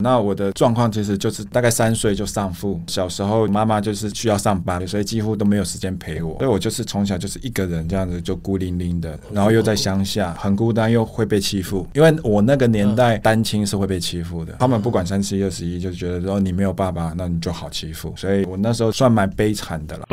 那我的状况其实就是大概三岁就丧父，小时候妈妈就是需要上班，所以几乎都没有时间陪我，所以我就是从小就是一个人这样子就孤零零的，然后又在乡下，很孤单又会被欺负，因为我那个年代单亲是会被欺负的，他们不管三七二十一，就觉得说你没有爸爸，那你就好欺负，所以我那时候算蛮悲惨的了。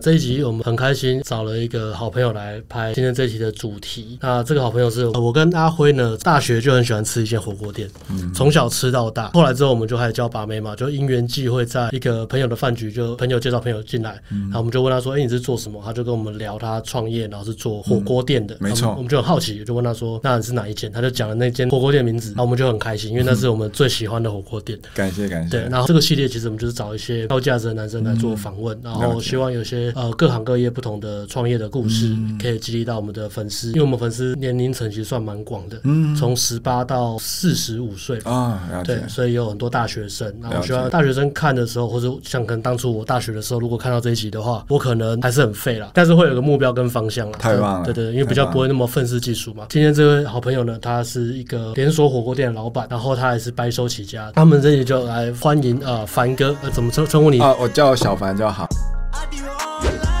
这一集我们很开心找了一个好朋友来拍今天这一集的主题。那这个好朋友是我跟阿辉呢，大学就很喜欢吃一间火锅店，从小吃到大。后来之后我们就开始交把妹嘛，就因缘际会，在一个朋友的饭局，就朋友介绍朋友进来，然后我们就问他说：“哎，你是做什么？”他就跟我们聊他创业，然后是做火锅店的。没错，我们就很好奇，就问他说：“那你是哪一间？”他就讲了那间火锅店名字，然后我们就很开心，因为那是 我们最喜欢的火锅店。感谢感谢。对，然后这个系列其实我们就是找一些高价值的男生来做访问，然后希望有些呃各行各业。不同的创业的故事，可以激励到我们的粉丝，因为我们粉丝年龄层其实算蛮广的，嗯，从十八到四十五岁啊，对，所以有很多大学生。然后希望大学生看的时候，或者像可能当初我大学的时候，如果看到这一集的话，我可能还是很废啦，但是会有个目标跟方向啦。太棒了，对对，因为比较不会那么愤世嫉俗嘛。今天这位好朋友呢，他是一个连锁火锅店的老板，然后他也是白手起家。他们这里就来欢迎啊，凡哥，呃，怎么称称呼你？啊，我叫小凡就好。the all life.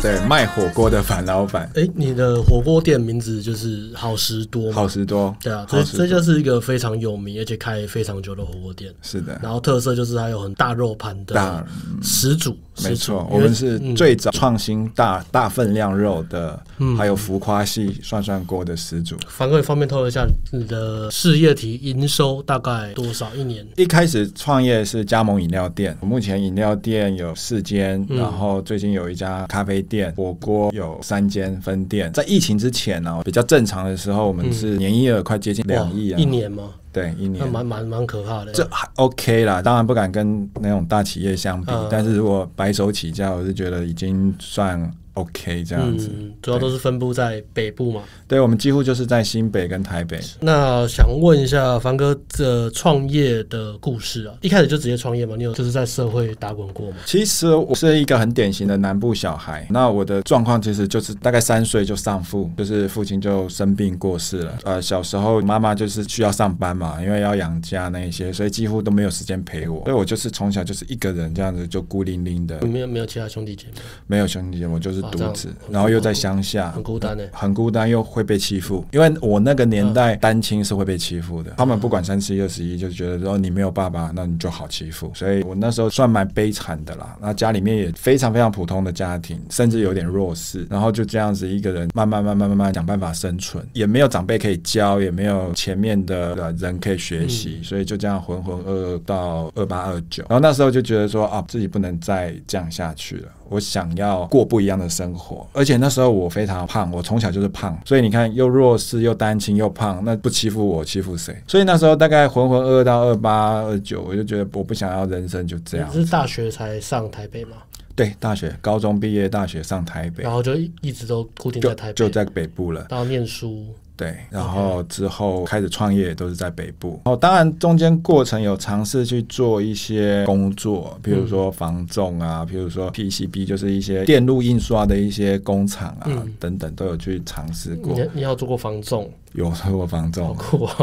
对，卖火锅的樊老板。哎，你的火锅店名字就是好食多？好食多，对啊，这这就是一个非常有名而且开非常久的火锅店。是的，然后特色就是它有很大肉盘的始祖。没错，我们是最早创新大大分量肉的，还有浮夸系涮涮锅的始祖。凡哥，方便透露一下你的事业体营收大概多少一年？一开始创业是加盟饮料店，目前饮料店有四间，然后最近有一家咖啡店，火锅有三间分店。在疫情之前呢，比较正常的时候，我们是年营业额快接近两亿啊，一年吗？对，一年蛮蛮蛮可怕的。这还 OK 啦，当然不敢跟那种大企业相比，但是如果白手起家，我是觉得已经算。OK，这样子，嗯，主要都是分布在北部嘛。对，我们几乎就是在新北跟台北。那想问一下凡哥的创业的故事啊，一开始就直接创业吗？你有就是在社会打滚过吗？其实我是一个很典型的南部小孩。那我的状况其实就是大概三岁就丧父，就是父亲就生病过世了。呃，小时候妈妈就是需要上班嘛，因为要养家那一些，所以几乎都没有时间陪我。所以我就是从小就是一个人这样子，就孤零零的。没有没有其他兄弟姐妹？没有兄弟姐妹，我就是。独子，然后又在乡下，很孤单的，很孤单又会被欺负。因为我那个年代单亲是会被欺负的，他们不管三七二十一，就觉得说你没有爸爸，那你就好欺负。所以我那时候算蛮悲惨的啦。那家里面也非常非常普通的家庭，甚至有点弱势。然后就这样子一个人慢慢慢慢慢慢想办法生存，也没有长辈可以教，也没有前面的人可以学习，所以就这样浑浑噩噩到二八二九。然后那时候就觉得说啊，自己不能再这样下去了。我想要过不一样的生活，而且那时候我非常胖，我从小就是胖，所以你看又弱势又单亲又胖，那不欺负我欺负谁？所以那时候大概浑浑噩噩到二八二九，我就觉得我不想要人生就这样。你是大学才上台北吗？对，大学高中毕业，大学上台北，然后就一直都固定在台北，就，就在北部了，到念书。对，然后之后开始创业都是在北部。哦，当然中间过程有尝试去做一些工作，比如说防重啊，比如说 PCB，就是一些电路印刷的一些工厂啊等等都有去尝试过。你你有做过房仲？有做过房仲，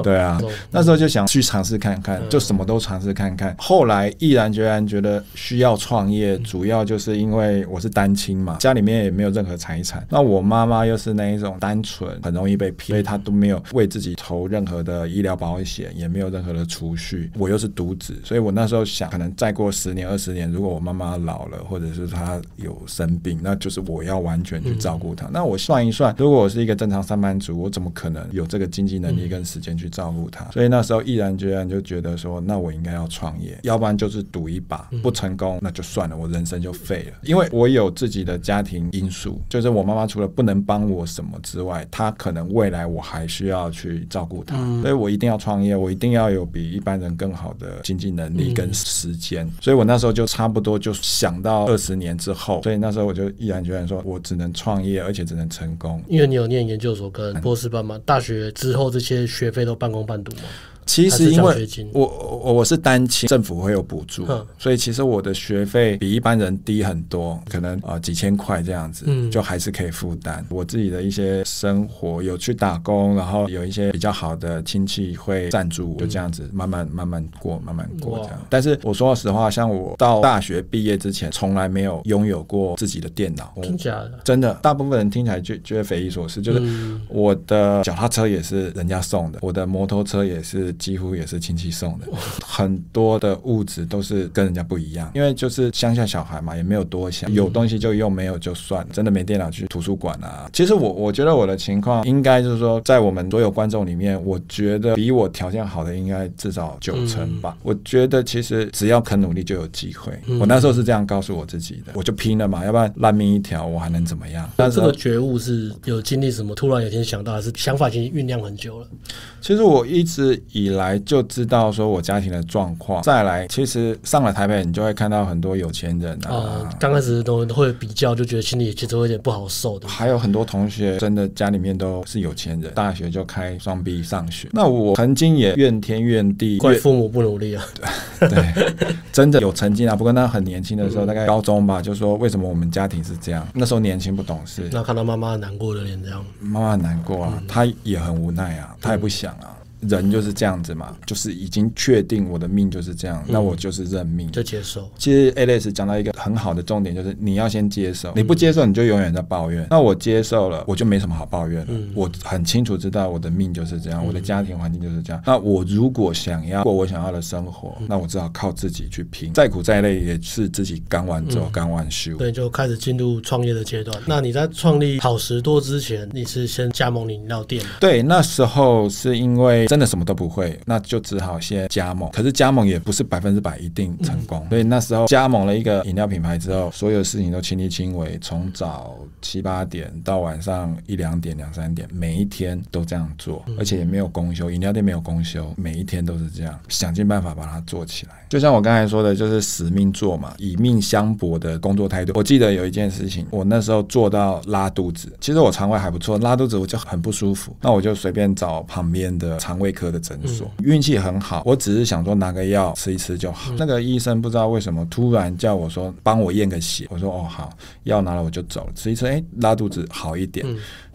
对啊，那时候就想去尝试看看，就什么都尝试看看。后来毅然决然觉得需要创业，主要就是因为我是单亲嘛，家里面也没有任何财产。那我妈妈又是那一种单纯，很容易被骗。所以她都没有为自己投任何的医疗保险，也没有任何的储蓄。我又是独子，所以我那时候想，可能再过十年、二十年，如果我妈妈老了，或者是她有生病，那就是我要完全去照顾她。嗯、那我算一算，如果我是一个正常上班族，我怎么可能有这个经济能力跟时间去照顾他？嗯、所以那时候毅然决然就觉得说，那我应该要创业，要不然就是赌一把，不成功那就算了，我人生就废了。因为我有自己的家庭因素，就是我妈妈除了不能帮我什么之外，她可能未来我。还需要去照顾他，嗯、所以我一定要创业，我一定要有比一般人更好的经济能力跟时间。嗯、所以我那时候就差不多就想到二十年之后，所以那时候我就毅然决然说，我只能创业，而且只能成功。因为你有念研究所跟博士班嘛，大学之后这些学费都半工半读嘛。其实因为我我我是单亲，政府会有补助，嗯、所以其实我的学费比一般人低很多，可能啊、呃、几千块这样子，嗯、就还是可以负担我自己的一些生活，有去打工，然后有一些比较好的亲戚会赞助，就这样子慢慢慢慢过，慢慢过这样。但是我说实话，像我到大学毕业之前，从来没有拥有过自己的电脑，真假的？真的，大部分人听起来就觉得匪夷所思，就是我的脚踏车也是人家送的，我的摩托车也是。几乎也是亲戚送的，很多的物质都是跟人家不一样，因为就是乡下小孩嘛，也没有多想，有东西就用，没有就算。真的没电脑去图书馆啊。其实我我觉得我的情况应该就是说，在我们所有观众里面，我觉得比我条件好的应该至少九成吧。我觉得其实只要肯努力就有机会。我那时候是这样告诉我自己的，我就拼了嘛，要不然烂命一条，我还能怎么样？但这个觉悟是有经历什么？突然有一天想到，还是想法已经酝酿很久了？其实我一直以来就知道说我家庭的状况。再来，其实上了台北，你就会看到很多有钱人啊。刚开始都会比较，就觉得心里其实会有点不好受的。还有很多同学真的家里面都是有钱人，大学就开双臂上学。那我曾经也怨天怨地，怪父母不努力啊。对，真的有曾经啊。不过那很年轻的时候，大概高中吧，就说为什么我们家庭是这样？那时候年轻不懂事。那看到妈妈难过的脸这样，妈妈难过啊，她也很无奈啊，她也不想。人就是这样子嘛，就是已经确定我的命就是这样，嗯、那我就是认命，就接受。其实 Alex 讲到一个很好的重点，就是你要先接受，你不接受你就永远在抱怨。嗯、那我接受了，我就没什么好抱怨了。嗯、我很清楚知道我的命就是这样，嗯、我的家庭环境就是这样。那我如果想要过我想要的生活，嗯、那我只好靠自己去拼，再苦再累也是自己干完走，干、嗯、完修。对，就开始进入创业的阶段。那你在创立好时多之前，你是先加盟饮料店？对，那时候是因为。真的什么都不会，那就只好先加盟。可是加盟也不是百分之百一定成功，嗯、所以那时候加盟了一个饮料品牌之后，所有事情都亲力亲为，从早七八点到晚上一两点、两三点，每一天都这样做，而且也没有公休，饮料店没有公休，每一天都是这样，想尽办法把它做起来。就像我刚才说的，就是使命做嘛，以命相搏的工作态度。我记得有一件事情，我那时候做到拉肚子，其实我肠胃还不错，拉肚子我就很不舒服，那我就随便找旁边的肠胃。胃科的诊所，运气很好，我只是想说拿个药吃一吃就好。那个医生不知道为什么突然叫我说帮我验个血，我说哦好，药拿了我就走了，吃一吃，哎，拉肚子好一点。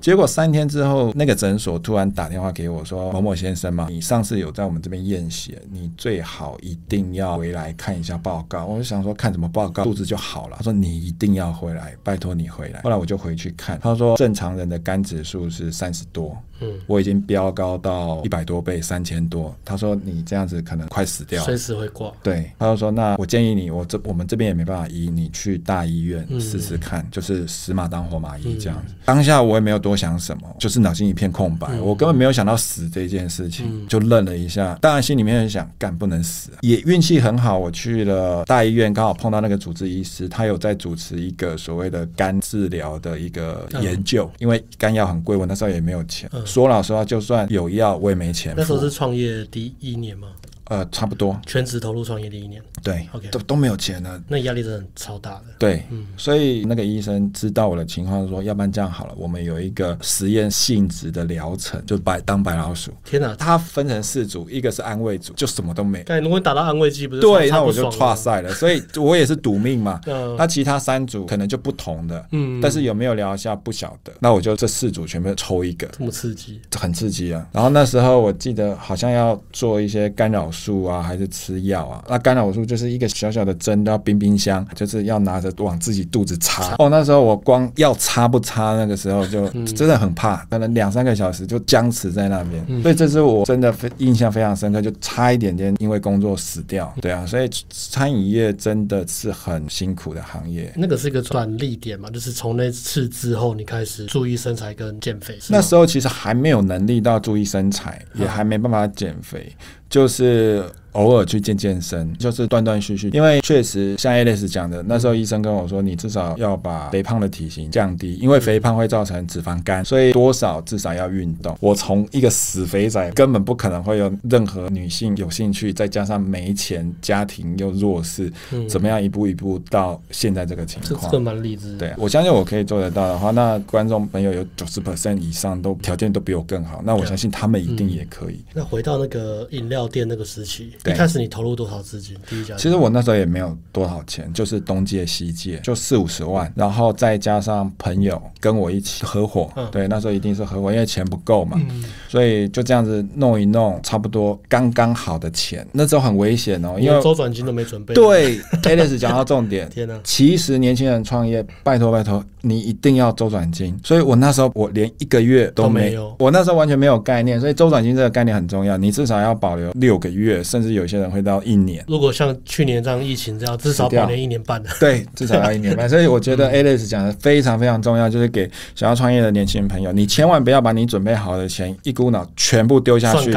结果三天之后，那个诊所突然打电话给我说：“某某先生嘛，你上次有在我们这边验血，你最好一定要回来看一下报告。”我就想说看什么报告，肚子就好了。他说：“你一定要回来，拜托你回来。”后来我就回去看，他说正常人的肝指数是三十多，嗯，我已经飙高到一百多倍，三千多。他说你这样子可能快死掉，随时会挂。对，他就说那我建议你，我这我们这边也没办法医，你去大医院试试看，嗯、就是死马当活马医这样子。嗯、当下我也没有多。多想什么，就是脑筋一片空白，嗯、我根本没有想到死这件事情，嗯、就愣了一下。当然心里面很想，干不能死，也运气很好，我去了大医院，刚好碰到那个主治医师，他有在主持一个所谓的肝治疗的一个研究，嗯、因为肝药很贵，我那时候也没有钱。嗯、说老实话，就算有药，我也没钱。那时候是创业第一年吗？呃，差不多，全职投入创业的一年，对，OK，都都没有钱了，那压力真的超大的。对，嗯，所以那个医生知道我的情况，说，要不然这样好了，我们有一个实验性质的疗程，就白当白老鼠。天哪，他分成四组，一个是安慰组，就什么都没。对，如果打到安慰剂，不是对，那我就跨赛了。所以我也是赌命嘛。那其他三组可能就不同的，嗯，但是有没有疗效不晓得。那我就这四组全部抽一个，这么刺激，很刺激啊。然后那时候我记得好像要做一些干扰素啊，还是。吃药啊，那干扰素就是一个小小的针，都要冰冰箱，就是要拿着往自己肚子插。哦，那时候我光要插不插，那个时候就真的很怕，可能两三个小时就僵持在那边。所以这是我真的非印象非常深刻，就差一点点因为工作死掉。对啊，所以餐饮业真的是很辛苦的行业。那个是一个转捩点嘛，就是从那次之后，你开始注意身材跟减肥。那时候其实还没有能力到注意身材，也还没办法减肥。就是偶尔去健健身，就是断断续续。因为确实像 Alex 讲的，那时候医生跟我说，你至少要把肥胖的体型降低，因为肥胖会造成脂肪肝，所以多少至少要运动。我从一个死肥仔，根本不可能会有任何女性有兴趣，再加上没钱，家庭又弱势，怎么样一步一步到现在这个情况？这个蛮励志。对，我相信我可以做得到的话，那观众朋友有九十 percent 以上都条件都比我更好，那我相信他们一定也可以。嗯、那回到那个饮料店那个时期，一开始你投入多少资金？第一家，其实我那时候也没有多少钱，就是东借西借，就四五十万，然后再加上朋友跟我一起合伙。嗯、对，那时候一定是合伙，因为钱不够嘛，嗯、所以就这样子弄一弄，差不多刚刚好的钱。那时候很危险哦，因为周转金都没准备。对，Alex 讲到重点。天哪！其实年轻人创业，拜托拜托，你一定要周转金。所以我那时候我连一个月都没有，我那时候完全没有概念，所以周转金这个概念很重要，你至少要保留六个月，甚至有些人会到一年。如果像去年这样疫情这样，至少半年一年半的。对，至少要一年半。所以我觉得 Alice 讲的非常非常重要，就是给想要创业的年轻人朋友，你千万不要把你准备好的钱一股脑全部丢下去，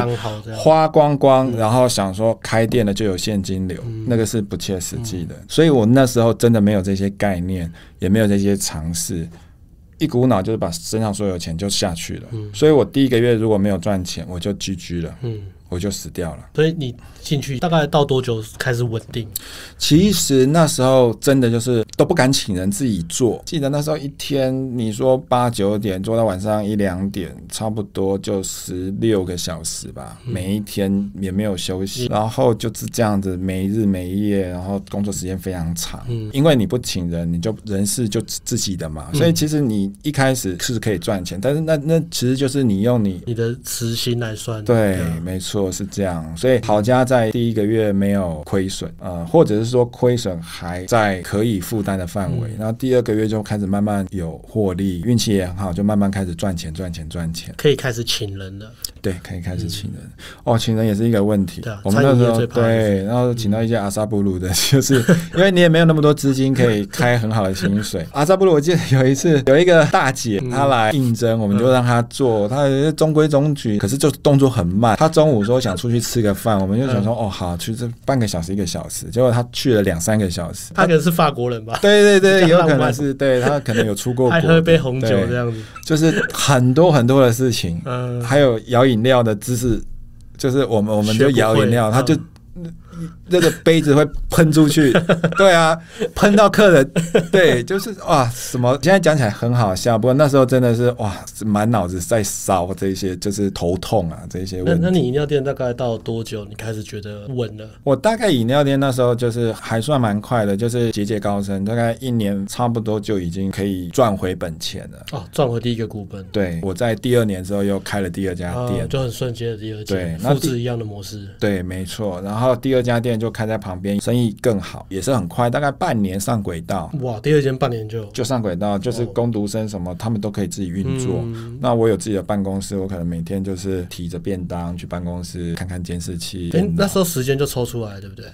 花光光，然后想说开店了就有现金流，那个是不切实际的。所以我那时候真的没有这些概念，也没有这些尝试。一股脑就是把身上所有钱就下去了，嗯、所以我第一个月如果没有赚钱，我就 GG 了。嗯我就死掉了。所以你进去大概到多久开始稳定？其实那时候真的就是都不敢请人自己做。记得那时候一天，你说八九点做到晚上一两点，差不多就十六个小时吧。每一天也没有休息，然后就是这样子没日没夜，然后工作时间非常长。嗯，因为你不请人，你就人事就自己的嘛。所以其实你一开始是可以赚钱，但是那那其实就是你用你你的时薪来算。对，没错。是这样，所以好家在第一个月没有亏损，呃，或者是说亏损还在可以负担的范围，嗯、然后第二个月就开始慢慢有获利，运气也很好，就慢慢开始赚钱，赚钱，赚钱，可以开始请人了。对，可以开始请人。嗯、哦，请人也是一个问题。对我们那时候对，然后请到一些阿萨布鲁的，嗯、就是 因为你也没有那么多资金可以开很好的薪水。阿萨布鲁，我记得有一次有一个大姐她来应征，我们就让她做，她中规中矩，可是就动作很慢。她中午说想出去吃个饭，我们就想说哦好，去这半个小时一个小时，结果他去了两三个小时。他可能是法国人吧？对对对，有可能是，对他可能有出过国，还喝一杯红酒这样子，就是很多很多的事情，嗯，还有摇饮料的姿势，就是我们我们就摇饮料，他就。那个杯子会喷出去，对啊，喷到客人，对，就是哇，什么？现在讲起来很好笑，不过那时候真的是哇，满脑子在烧这些，就是头痛啊，这些问题。那那你饮料店大概到多久，你开始觉得稳了？我大概饮料店那时候就是还算蛮快的，就是节节高升，大概一年差不多就已经可以赚回本钱了。哦，赚回第一个股本。对，我在第二年之后又开了第二家店，啊、就很瞬间的第二家，对，复制一样的模式。对，没错。然后第二家店。就开在旁边，生意更好，也是很快，大概半年上轨道。哇，第二间半年就就上轨道，就是工读生什么，哦、他们都可以自己运作。嗯、那我有自己的办公室，我可能每天就是提着便当去办公室看看监视器。欸、那时候时间就抽出来，对不对？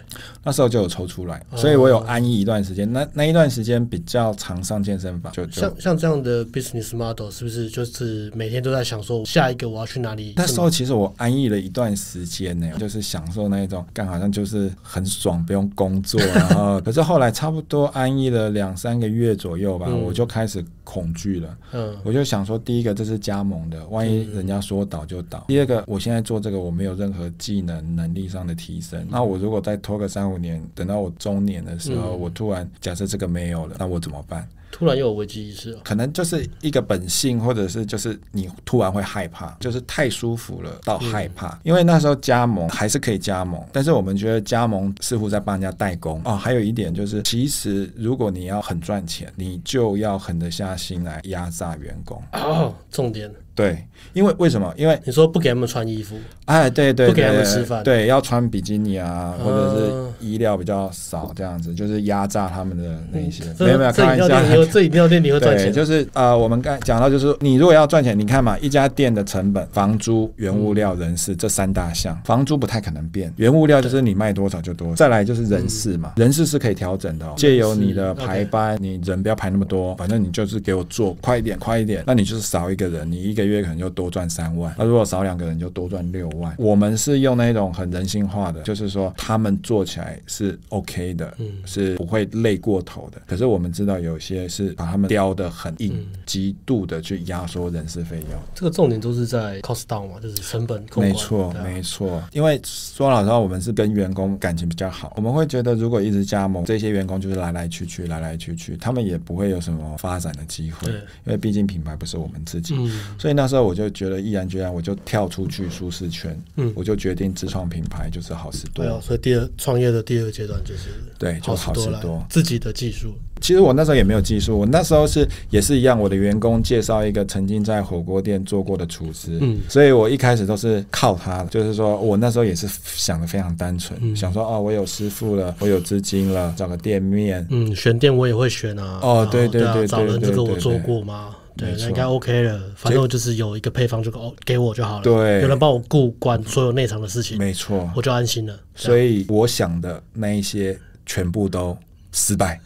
那时候就有抽出来，所以我有安逸一段时间。哦、那那一段时间比较常上健身房，就，就像像这样的 business model，是不是就是每天都在想说下一个我要去哪里？那时候其实我安逸了一段时间呢，就是享受那一种，干好像就是。很爽，不用工作，然后可是后来差不多安逸了两三个月左右吧，嗯、我就开始恐惧了。嗯，我就想说，第一个这是加盟的，万一人家说倒就倒；第二个，我现在做这个我没有任何技能能力上的提升，那我如果再拖个三五年，等到我中年的时候，我突然假设这个没有了，那我怎么办？突然又有危机意识，可能就是一个本性，或者是就是你突然会害怕，就是太舒服了到害怕。因为那时候加盟还是可以加盟，但是我们觉得加盟似乎在帮人家代工哦。还有一点就是，其实如果你要很赚钱，你就要狠得下心来压榨员工哦。重点。对，因为为什么？因为你说不给他们穿衣服，哎，对对，不给他们吃饭，对，要穿比基尼啊，或者是衣料比较少这样子，就是压榨他们的那些。没有没有，开玩笑，这饮料店你会赚钱？就是呃，我们刚讲到，就是你如果要赚钱，你看嘛，一家店的成本，房租、原物料、人事这三大项，房租不太可能变，原物料就是你卖多少就多少，再来就是人事嘛，人事是可以调整的，借由你的排班，你人不要排那么多，反正你就是给我做快一点，快一点，那你就是少一个人，你一个月。可能就多赚三万，那如果少两个人就多赚六万。我们是用那种很人性化的，就是说他们做起来是 OK 的，嗯，是不会累过头的。可是我们知道有些是把他们雕的很硬，极、嗯、度的去压缩人事费用。这个重点都是在 cost down 嘛，就是成本控。没错，没错。因为说老实话，我们是跟员工感情比较好，我们会觉得如果一直加盟，这些员工就是来来去去，来来去去，他们也不会有什么发展的机会。因为毕竟品牌不是我们自己，嗯、所以那时候我就觉得毅然决然，我就跳出去舒适圈，嗯，我就决定自创品牌，就是好事多。对啊，所以第二创业的第二阶段就是对，就好事多自己的技术。其实我那时候也没有技术，我那时候是也是一样，我的员工介绍一个曾经在火锅店做过的厨师，嗯，所以我一开始都是靠他，就是说我那时候也是想的非常单纯，嗯、想说哦，我有师傅了，我有资金了，找个店面，嗯，选店我也会选啊，哦，对对对，对，对，对，对，对，找人这个我做过吗？对，那应该 OK 了，反正就是有一个配方就给我就好了，对，有人帮我顾管所有内场的事情，没错，我就安心了。所以我想的那一些全部都。失败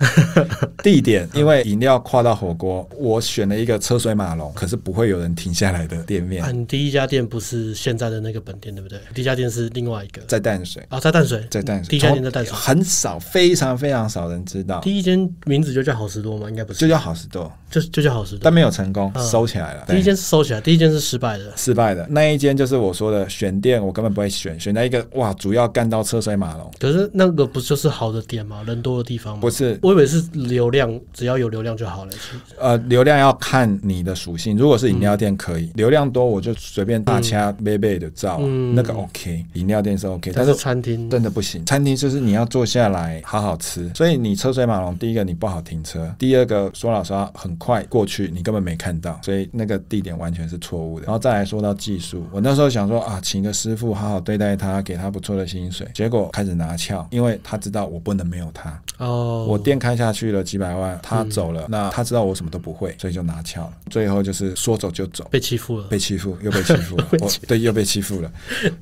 地点，因为饮料跨到火锅，我选了一个车水马龙，可是不会有人停下来的店面。啊，你第一家店不是现在的那个本店，对不对？第一家店是另外一个，在淡水啊，在淡水，在淡水。第一家店在淡水，很少，非常非常少人知道。第一间名字就叫好食多吗？应该不是，就叫好食多，就就叫好食多，但没有成功，收起来了。第一间是收起来，第一间是失败的，失败的那一间就是我说的选店，我根本不会选，选在一个哇，主要干到车水马龙。可是那个不就是好的店吗？人多的地方吗？不是，我以为是。流量，只要有流量就好了。呃，流量要看你的属性。如果是饮料店，可以、嗯、流量多，我就随便大掐杯杯的照，嗯、那个 OK。饮料店是 OK，但是餐厅真的不行。餐厅就是你要坐下来好好吃，所以你车水马龙，第一个你不好停车，第二个说老实话，很快过去你根本没看到，所以那个地点完全是错误的。然后再来说到技术，我那时候想说啊，请个师傅好好对待他，给他不错的薪水，结果开始拿翘，因为他知道我不能没有他。哦，我店开下去了几百万，他走了，嗯、那他知道我什么都不会，所以就拿翘了。最后就是说走就走，被欺负了，被欺负又被欺负了 我，对，又被欺负了。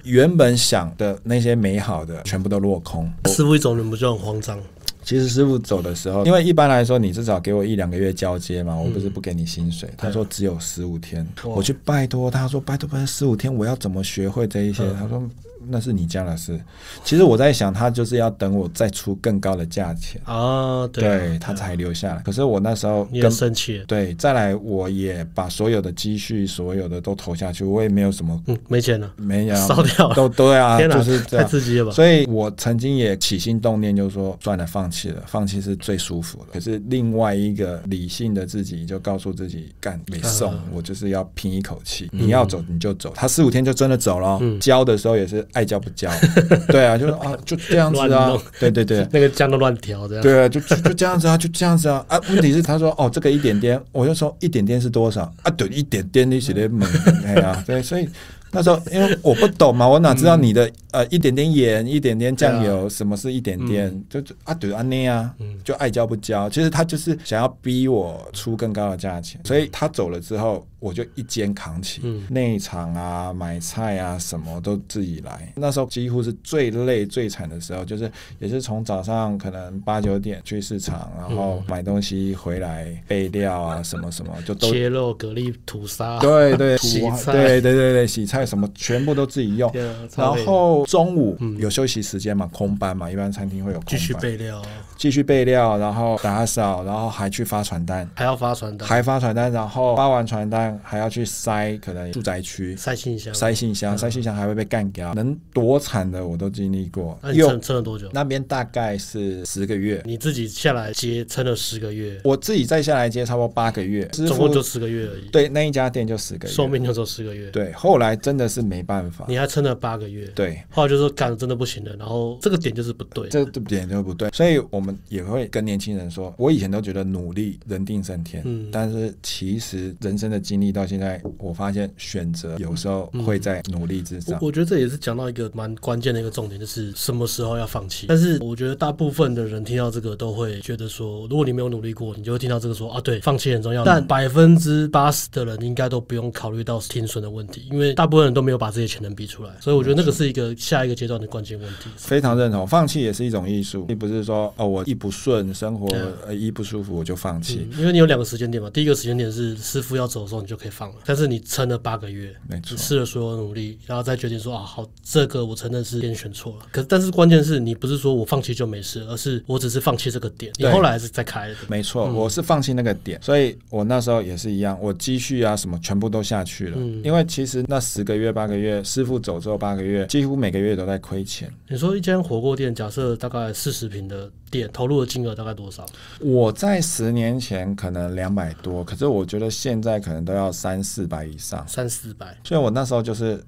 原本想的那些美好的全部都落空。师傅一走人不就很慌张？其实师傅走的时候，因为一般来说你至少给我一两个月交接嘛，我不是不给你薪水。嗯、他说只有十五天，我去拜托他说拜托拜托十五天，我要怎么学会这一些？嗯、他说。那是你家的事。其实我在想，他就是要等我再出更高的价钱啊，对，对他才留下来。可是我那时候更生气。对，再来我也把所有的积蓄，所有的都投下去，我也没有什么，嗯，没钱了，没有烧掉了，都对啊，就是太刺激了吧。所以我曾经也起心动念，就是说算了，放弃了，放弃是最舒服的。可是另外一个理性的自己就告诉自己，干没送，我就是要拼一口气，你要走你就走。他四五天就真的走了，交的时候也是。爱交不交，对啊，就是啊，就这样子啊，对对对，那个酱都乱调这样，对啊，就就就这样子啊，就这样子啊啊！问题是他说哦，这个一点点，我就说一点点是多少啊？对，一点点你写的猛，哎呀，对，所以。那时候 因为我不懂嘛，我哪知道你的、嗯、呃一点点盐，一点点酱油，啊、什么是一点点？嗯、就啊对啊那啊，就爱交不交。其实他就是想要逼我出更高的价钱，所以他走了之后，我就一肩扛起，嗯、内场啊、买菜啊什么都自己来。那时候几乎是最累最惨的时候，就是也是从早上可能八九点去市场，然后买东西回来备料啊什么什么，就都切肉、蛤蜊、吐沙，对 对，洗菜，对对对对，洗菜。什么全部都自己用，然后中午有休息时间嘛，空班嘛，一般餐厅会有空班，继续备料，继续备料，然后打扫，然后还去发传单，还要发传单，还发传单，然后发完传单还要去塞，可能住宅区。塞信箱，塞信箱，塞信箱还会被干掉，能多惨的我都经历过。那你撑撑了多久？那边大概是十个月，你自己下来接撑了十个月，我自己再下来接差不多八个月，总共就十个月而已。对，那一家店就十个月，寿命就只有十个月。对，后来真的是没办法，你还撑了八个月，对，后来就说干的真的不行了，然后这个点就是不对，这个点就不对，所以我们也会跟年轻人说，我以前都觉得努力人定胜天，嗯，但是其实人生的经历到现在，我发现选择有时候会在努力之上。我，我觉得这也是讲到一个蛮关键的一个重点，就是什么时候要放弃。但是我觉得大部分的人听到这个都会觉得说，如果你没有努力过，你就会听到这个说啊，对，放弃很重要。但百分之八十的人应该都不用考虑到停损的问题，因为大部分人都没有把这些潜能逼出来，所以我觉得那个是一个下一个阶段的关键问题。非常认同，放弃也是一种艺术，并不是说哦，我一不顺，生活呃一不舒服我就放弃。因为你有两个时间点嘛，第一个时间点是师傅要走的时候，你就可以放了。但是你撑了八个月，没错，试了所有努力，然后再决定说啊，好，这个我承认是点选错了。可但是关键是你不是说我放弃就没事，而是我只是放弃这个点，你后来还是再开的。没错，嗯、我是放弃那个点，所以我那时候也是一样，我积蓄啊什么全部都下去了。嗯、因为其实那十个月八个月，师傅走之后八个月，几乎每个月都在亏钱。你说一间火锅店，假设大概四十平的店，投入的金额大概多少？我在十年前可能两百多，可是我觉得现在可能都要三四百以上，三四百。所以我那时候就是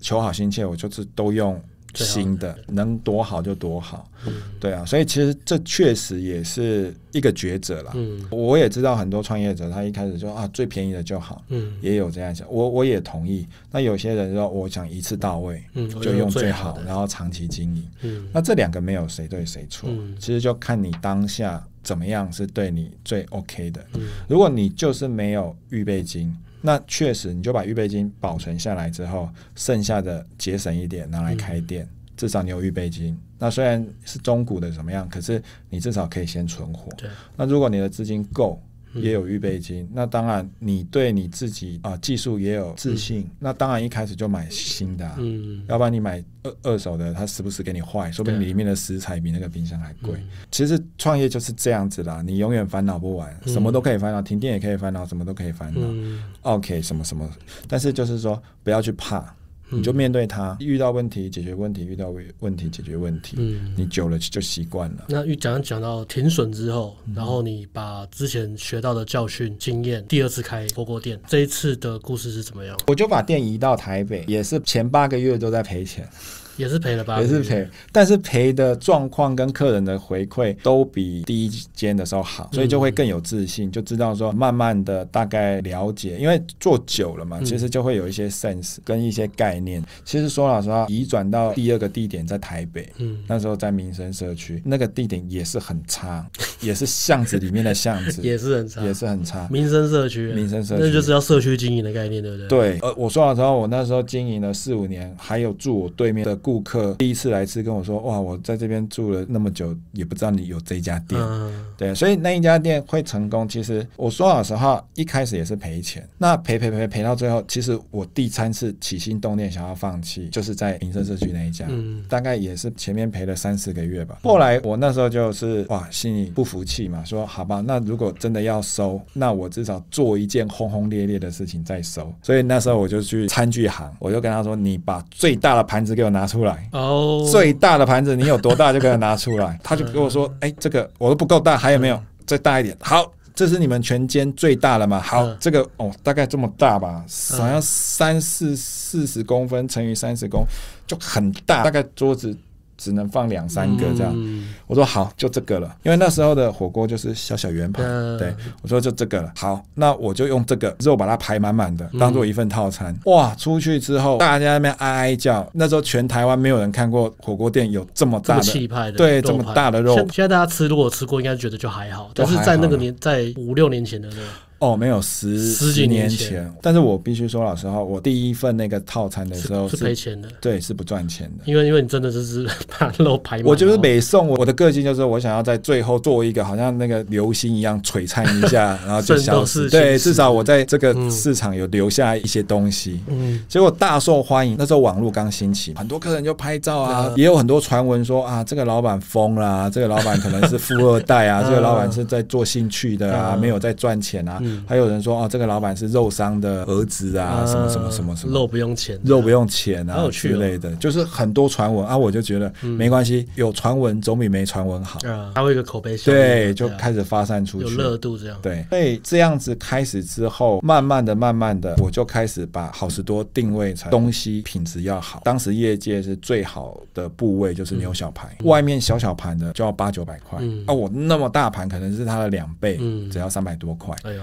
求好心切，我就是都用。新的能多好就多好，嗯、对啊，所以其实这确实也是一个抉择啦。嗯，我也知道很多创业者，他一开始就啊最便宜的就好，嗯，也有这样想，我我也同意。那有些人说我想一次到位，嗯，就用最好，然后长期经营，嗯，那这两个没有谁对谁错，嗯、其实就看你当下怎么样是对你最 OK 的。嗯，如果你就是没有预备金。那确实，你就把预备金保存下来之后，剩下的节省一点拿来开店，嗯、至少你有预备金。那虽然是中古的怎么样，可是你至少可以先存活。那如果你的资金够。也有预备金，那当然你对你自己啊技术也有自信，嗯、那当然一开始就买新的，啊，嗯，要不然你买二二手的，它时不时给你坏，说不定里面的食材比那个冰箱还贵。嗯、其实创业就是这样子啦，你永远烦恼不完，什么都可以烦恼，停电也可以烦恼，什么都可以烦恼。嗯、OK，什么什么，但是就是说不要去怕。你就面对它，遇到问题解决问题，遇到问题解决问题。嗯，你久了就习惯了。那讲讲到停损之后，然后你把之前学到的教训经验，第二次开火锅店，这一次的故事是怎么样？我就把店移到台北，也是前八个月都在赔钱。也是赔了吧，也是赔，但是赔的状况跟客人的回馈都比第一间的时候好，所以就会更有自信，就知道说慢慢的大概了解，因为做久了嘛，其实就会有一些 sense 跟一些概念。其实说老实话，移转到第二个地点在台北，嗯，那时候在民生社区，那个地点也是很差，也是巷子里面的巷子，也是很差，也是很差。民生社区，民生社区，那就是要社区经营的概念，对不对？对，呃，我说老实话，我那时候经营了四五年，还有住我对面的。顾客第一次来吃，跟我说：“哇，我在这边住了那么久，也不知道你有这家店。嗯”对，所以那一家店会成功。其实我说老实话，一开始也是赔钱，那赔赔赔赔到最后，其实我第三次起心动念想要放弃，就是在民生社区那一家，嗯、大概也是前面赔了三四个月吧。后来我那时候就是哇，心里不服气嘛，说好吧，那如果真的要收，那我至少做一件轰轰烈烈的事情再收。所以那时候我就去餐具行，我就跟他说：“你把最大的盘子给我拿出。”出来哦，最大的盘子你有多大就给他拿出来。他就给我说：“哎，这个我都不够大，还有没有再大一点？”好，这是你们全间最大的吗？好，这个哦，大概这么大吧，好像三四四十公分乘以三十公，就很大，大概桌子。只能放两三个这样，嗯、我说好，就这个了，因为那时候的火锅就是小小圆盘，嗯、对，我说就这个了，好，那我就用这个肉把它排满满的，当做一份套餐。嗯、哇，出去之后大家在那边哀哀叫，那时候全台湾没有人看过火锅店有这么大的气派的，对，这么大的肉。现在大家吃如果吃过，应该觉得就还好，但是在那个年，在五六年前的那个。哦，没有十十几年前，但是我必须说老实话，我第一份那个套餐的时候是赔钱的，对，是不赚钱的，因为因为你真的就是 把肉排满。我就是每送我的个性就是我想要在最后做一个好像那个流星一样璀璨一下，然后就消失。对，至少我在这个市场有留下一些东西。嗯，结果大受欢迎。那时候网络刚兴起，很多客人就拍照啊，也有很多传闻说啊，这个老板疯了，这个老板可能是富二代啊，这个老板是在做兴趣的啊，没有在赚钱啊。还有人说哦，这个老板是肉商的儿子啊，什么什么什么什么，肉不用钱，肉不用钱啊之类的，就是很多传闻啊。我就觉得没关系，有传闻总比没传闻好。啊，还有一个口碑，对，就开始发散出去，有热度这样。对，所以这样子开始之后，慢慢的、慢慢的，我就开始把好事多定位成东西品质要好。当时业界是最好的部位就是牛小排，外面小小盘的就要八九百块，啊，我那么大盘可能是它的两倍，只要三百多块。哎呦。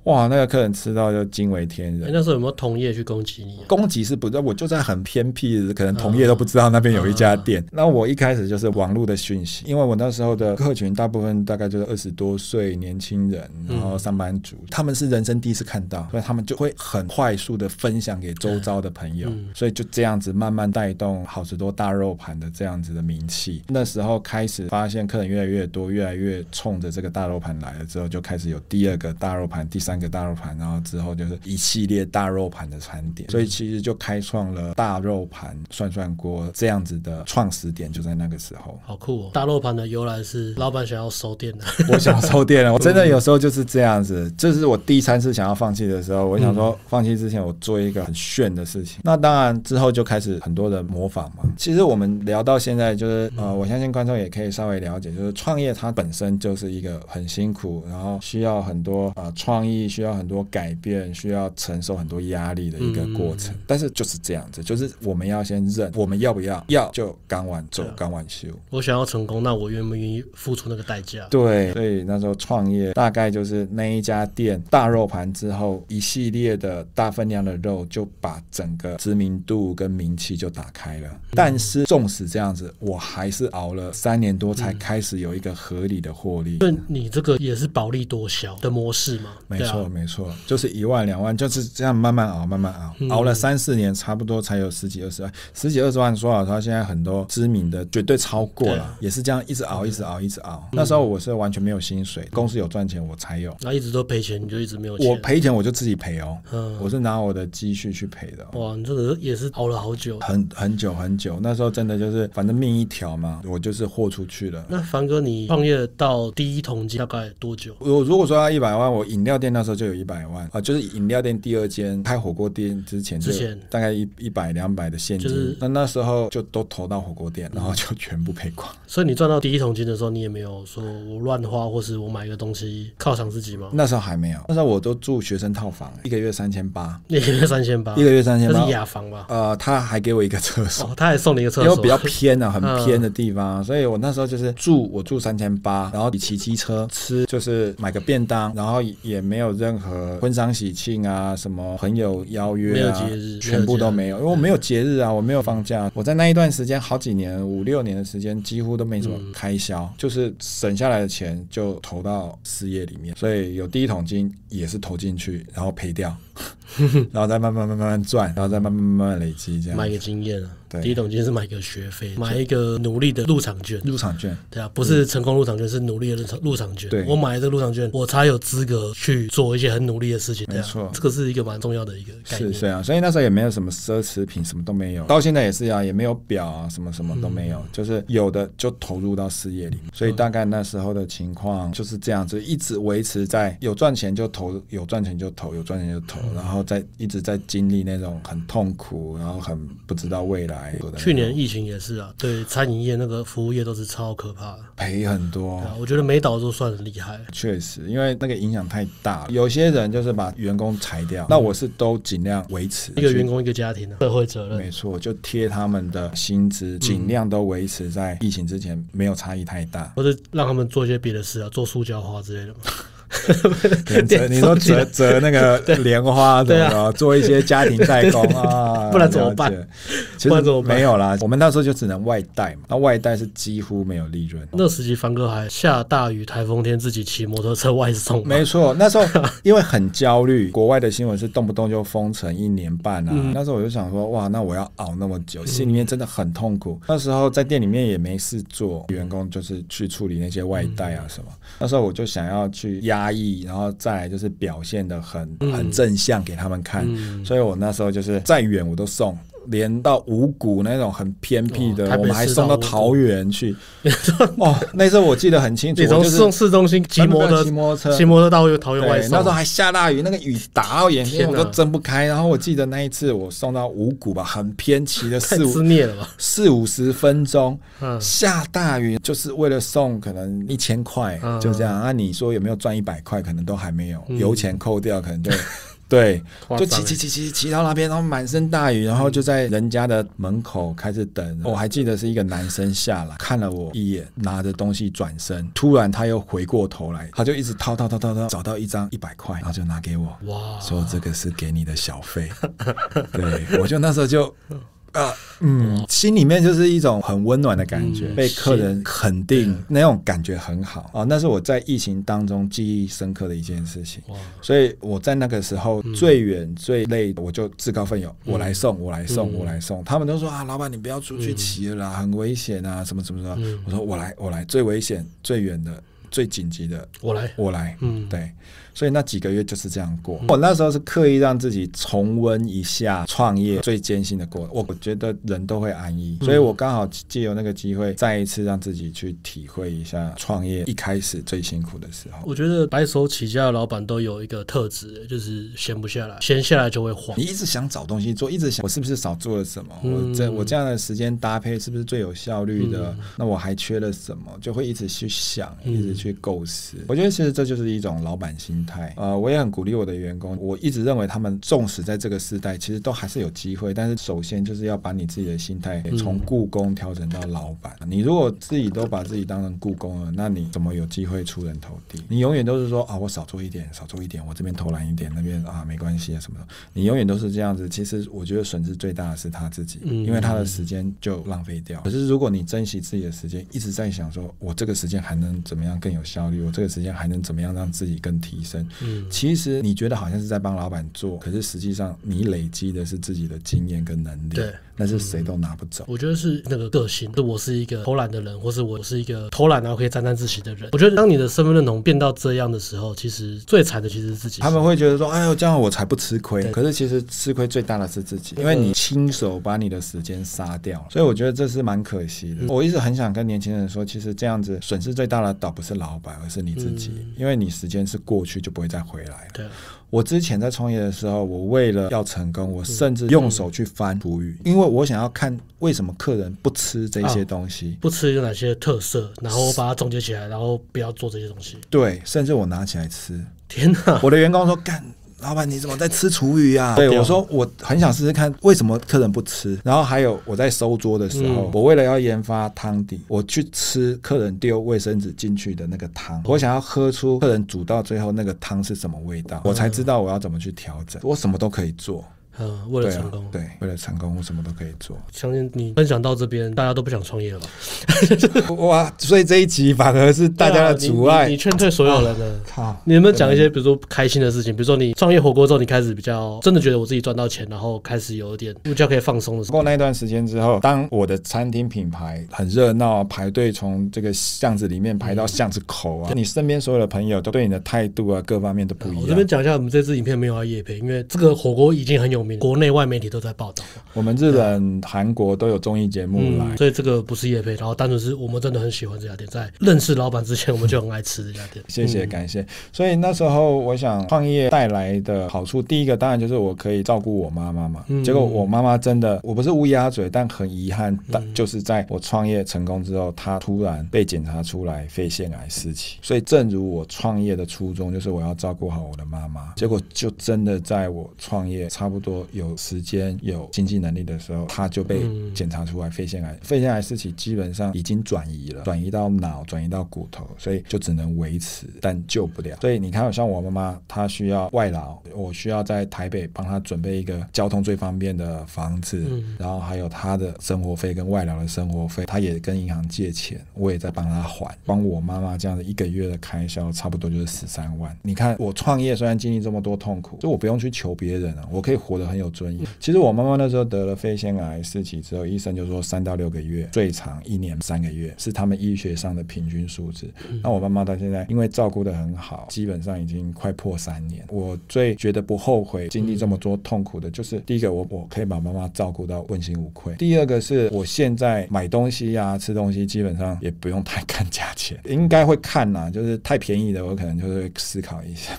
哇，那个客人吃到就惊为天人。欸、那时候有没有同业去攻击你、啊？攻击是不知道，我就在很偏僻的，可能同业都不知道那边有一家店。那、我一开始就是网络的讯息，因为我那时候的客群大部分大概就是二十多岁年轻人，然后上班族，嗯、他们是人生第一次看到，所以他们就会很快速的分享给周遭的朋友，嗯、所以就这样子慢慢带动好吃多大肉盘的这样子的名气。那时候开始发现客人越来越多，越来越冲着这个大肉盘来了之后，就开始有第二个大肉盘，第三。三个大肉盘，然后之后就是一系列大肉盘的餐点，所以其实就开创了大肉盘涮涮锅这样子的创始点，就在那个时候。好酷哦！大肉盘的由来是老板想要收店的，我想收店了。我真的有时候就是这样子，这是我第三次想要放弃的时候，我想说放弃之前我做一个很炫的事情。那当然之后就开始很多的模仿嘛。其实我们聊到现在，就是呃，我相信观众也可以稍微了解，就是创业它本身就是一个很辛苦，然后需要很多呃创意。需要很多改变，需要承受很多压力的一个过程，嗯、但是就是这样子，就是我们要先认，我们要不要？要就赶晚走，赶晚修。我想要成功，那我愿不愿意付出那个代价？对，所以那时候创业大概就是那一家店大肉盘之后，一系列的大分量的肉就把整个知名度跟名气就打开了。嗯、但是纵使这样子，我还是熬了三年多才开始有一个合理的获利。那、嗯、你这个也是薄利多销的模式吗？没错。错，没错，就是一万两万，就是这样慢慢熬，慢慢熬，嗯、熬了三四年，差不多才有十几二十万，十几二十万。说老实话，现在很多知名的绝对超过了，也是这样一直熬，一直熬，一直熬。嗯、那时候我是完全没有薪水，公司有赚钱我才有。那一直都赔钱，你就一直没有钱。我赔钱我就自己赔哦，嗯、我是拿我的积蓄去赔的。哇，你这个也是熬了好久，很很久很久。那时候真的就是反正命一条嘛，我就是豁出去了。那凡哥，你创业到第一桶金大概多久？我如果说要一百万，我饮料店那时候就有一百万。啊，就是饮料店第二间开火锅店之前，之前。大概一一百两百的现金，就是、那那时候就都投到火锅店，然后就全部赔光。所以你赚到第一桶金的时候，你也没有说我乱花，或是我买一个东西犒赏自己吗？那时候还没有，那时候我都住学生套房，一个月三千八，一个月三千八，一个月三千八，这是雅房吧？呃，他还给我一个厕所，哦，他还送你一个厕所，因为比较偏啊，很 偏的地方，嗯、所以我那时候就是住，我住三千八，然后你骑机车吃，就是买个便当，然后也没有任何婚丧喜庆啊，什么朋友邀约啊，全部都没有，因为我没有节日啊，我没有放假。我在那一段时间，好几年，五六年的时间，几乎都没什么开销，就是省下来的钱就投到事业里面。所以有第一桶金也是投进去，然后赔掉，然后再慢慢慢慢慢赚，然后再慢慢慢慢累积这样，买个经验啊。对第一桶金是买一个学费，买一个努力的入场券。入场券，对啊，不是成功入场券，是努力的入场入场券。对，我买了这个入场券，我才有资格去做一些很努力的事情。没错，这个是一个蛮重要的一个概念。是，是啊，所以那时候也没有什么奢侈品，什么都没有。到现在也是啊，也没有表啊，什么什么都没有，嗯、就是有的就投入到事业里面。所以大概那时候的情况就是这样子，一直维持在有赚钱就投，有赚钱就投，有赚钱就投，嗯、然后再一直在经历那种很痛苦，然后很不知道未来。去年。疫情也是啊，对餐饮业那个服务业都是超可怕的，赔很多。我觉得没倒都算很厉害。确实，因为那个影响太大了。有些人就是把员工裁掉，那我是都尽量维持一个员工一个家庭的社会责任。没错，就贴他们的薪资，尽量都维持在疫情之前没有差异太大，或者让他们做一些别的事啊，做塑胶花之类的 嘛。你说折折那个莲花什么的，做一些家庭代工啊，不然怎么办？其实没有啦，我们那时候就只能外带嘛。那外带是几乎没有利润。那时期凡哥还下大雨台风天自己骑摩托车外送。没错，那时候 因为很焦虑，国外的新闻是动不动就封城一年半啊。那时候我就想说，哇，那我要熬那么久，心里面真的很痛苦。那时候在店里面也没事做，员工就是去处理那些外带啊什么。那时候我就想要去压。压抑，然后再来就是表现的很很正向给他们看，嗯、所以我那时候就是再远我都送。连到五股那种很偏僻的，我们还送到桃园去。哦，那时候我记得很清楚，从送市中心骑摩托骑摩托车，骑摩托到桃园外送。那时候还下大雨，那个雨打到眼睛我都睁不开。然后我记得那一次我送到五股吧，很偏僻的四五四五十分钟，下大雨就是为了送可能一千块，就这样。那你说有没有赚一百块？可能都还没有，油钱扣掉可能就。对，就骑骑骑骑骑到那边，然后满身大雨，然后就在人家的门口开始等。我还记得是一个男生下来看了我一眼，拿着东西转身，突然他又回过头来，他就一直掏掏掏掏掏，找到一张一百块，然后就拿给我，哇，说这个是给你的小费。对，我就那时候就。啊，嗯，心里面就是一种很温暖的感觉，嗯、被客人肯定，那种感觉很好啊。那是我在疫情当中记忆深刻的一件事情。所以我在那个时候最远最累，我就自告奋勇，嗯、我来送，我来送，嗯、我来送。他们都说啊，老板你不要出去骑了很危险啊，什么什么什么。嗯、我说我来，我来，最危险、最远的、最紧急的，我来，我来。嗯，对。所以那几个月就是这样过。我那时候是刻意让自己重温一下创业最艰辛的过程。我觉得人都会安逸，所以我刚好借由那个机会，再一次让自己去体会一下创业一开始最辛苦的时候。我觉得白手起家的老板都有一个特质，就是闲不下来，闲下来就会慌。你一直想找东西做，一直想我是不是少做了什么？我这我这样的时间搭配是不是最有效率的？那我还缺了什么？就会一直去想，一直去构思。我觉得其实这就是一种老板心。呃，我也很鼓励我的员工。我一直认为他们纵使在这个时代，其实都还是有机会。但是首先就是要把你自己的心态从雇工调整到老板。嗯、你如果自己都把自己当成雇工了，那你怎么有机会出人头地？你永远都是说啊，我少做一点，少做一点，我这边偷懒一点，那边啊没关系啊什么的。你永远都是这样子。其实我觉得损失最大的是他自己，因为他的时间就浪费掉。可是如果你珍惜自己的时间，一直在想说我这个时间还能怎么样更有效率？我这个时间还能怎么样让自己更提升？嗯，其实你觉得好像是在帮老板做，可是实际上你累积的是自己的经验跟能力。对。但是谁都拿不走。我觉得是那个个性，就我是一个偷懒的人，或是我是一个偷懒然后可以沾沾自喜的人。我觉得当你的身份认同变到这样的时候，其实最惨的其实是自己。他们会觉得说：“哎呦，这样我才不吃亏。”可是其实吃亏最大的是自己，因为你亲手把你的时间杀掉。所以我觉得这是蛮可惜的。我一直很想跟年轻人说，其实这样子损失最大的倒不是老板，而是你自己，因为你时间是过去就不会再回来。对。我之前在创业的时候，我为了要成功，我甚至用手去翻厨余，因为我想要看为什么客人不吃这些东西，不吃有哪些特色，然后我把它总结起来，然后不要做这些东西。对，甚至我拿起来吃。天哪！我的员工说干。老板，你怎么在吃厨余啊？对，我说，我很想试试看为什么客人不吃。然后还有我在收桌的时候，我为了要研发汤底，我去吃客人丢卫生纸进去的那个汤，我想要喝出客人煮到最后那个汤是什么味道，我才知道我要怎么去调整。我什么都可以做。嗯，为了成功，对，啊，对，为了成功，我什么都可以做。相信你分享到这边，大家都不想创业了吧？哇，所以这一集反而是大家的阻碍。啊，你劝退所有人了。靠，啊，你有没有讲一些，比如说开心的事情？比如说你创业火锅之后，你开始比较真的觉得我自己赚到钱，然后开始有一点比较可以放松的时候。过那一段时间之后，当我的餐厅品牌很热闹，排队从这个巷子里面排到巷子口啊，嗯，你身边所有的朋友都对你的态度啊，各方面都不一样。我这边讲一下，我们这支影片没有要夜配，因为这个火锅已经很有名。国内外媒体都在报道，我们日本、韩国都有综艺节目来，嗯，所以这个不是叶配，然后单纯是我们真的很喜欢这家店，在认识老板之前，我们就很爱吃这家店。谢谢，感谢。所以那时候我想创业带来的好处，第一个当然就是我可以照顾我妈妈嘛。结果我妈妈真的，我不是乌鸦嘴，但很遗憾，但就是在我创业成功之后，她突然被检查出来肺腺癌四期。所以正如我创业的初衷，就是我要照顾好我的妈妈。结果就真的在我创业差不多有。时间有经济能力的时候，他就被检查出来肺腺癌。肺腺癌四期基本上已经转移了，转移到脑，转移到骨头，所以就只能维持，但救不了。所以你看，像我妈妈，她需要外劳，我需要在台北帮她准备一个交通最方便的房子，然后还有她的生活费跟外劳的生活费，她也跟银行借钱，我也在帮她还。帮我妈妈这样的一个月的开销，差不多就是十三万。你看我创业虽然经历这么多痛苦，就我不用去求别人了，我可以活得很有尊严。其实我妈妈那时候得了肺腺癌四期之后，医生就说三到六个月，最长一年三个月是他们医学上的平均数字。那我妈妈到现在因为照顾的很好，基本上已经快破三年。我最觉得不后悔经历这么多痛苦的，就是第一个我我可以把妈妈照顾到问心无愧；第二个是我现在买东西呀、啊、吃东西，基本上也不用太看价钱，应该会看呐，就是太便宜的，我可能就会思考一下。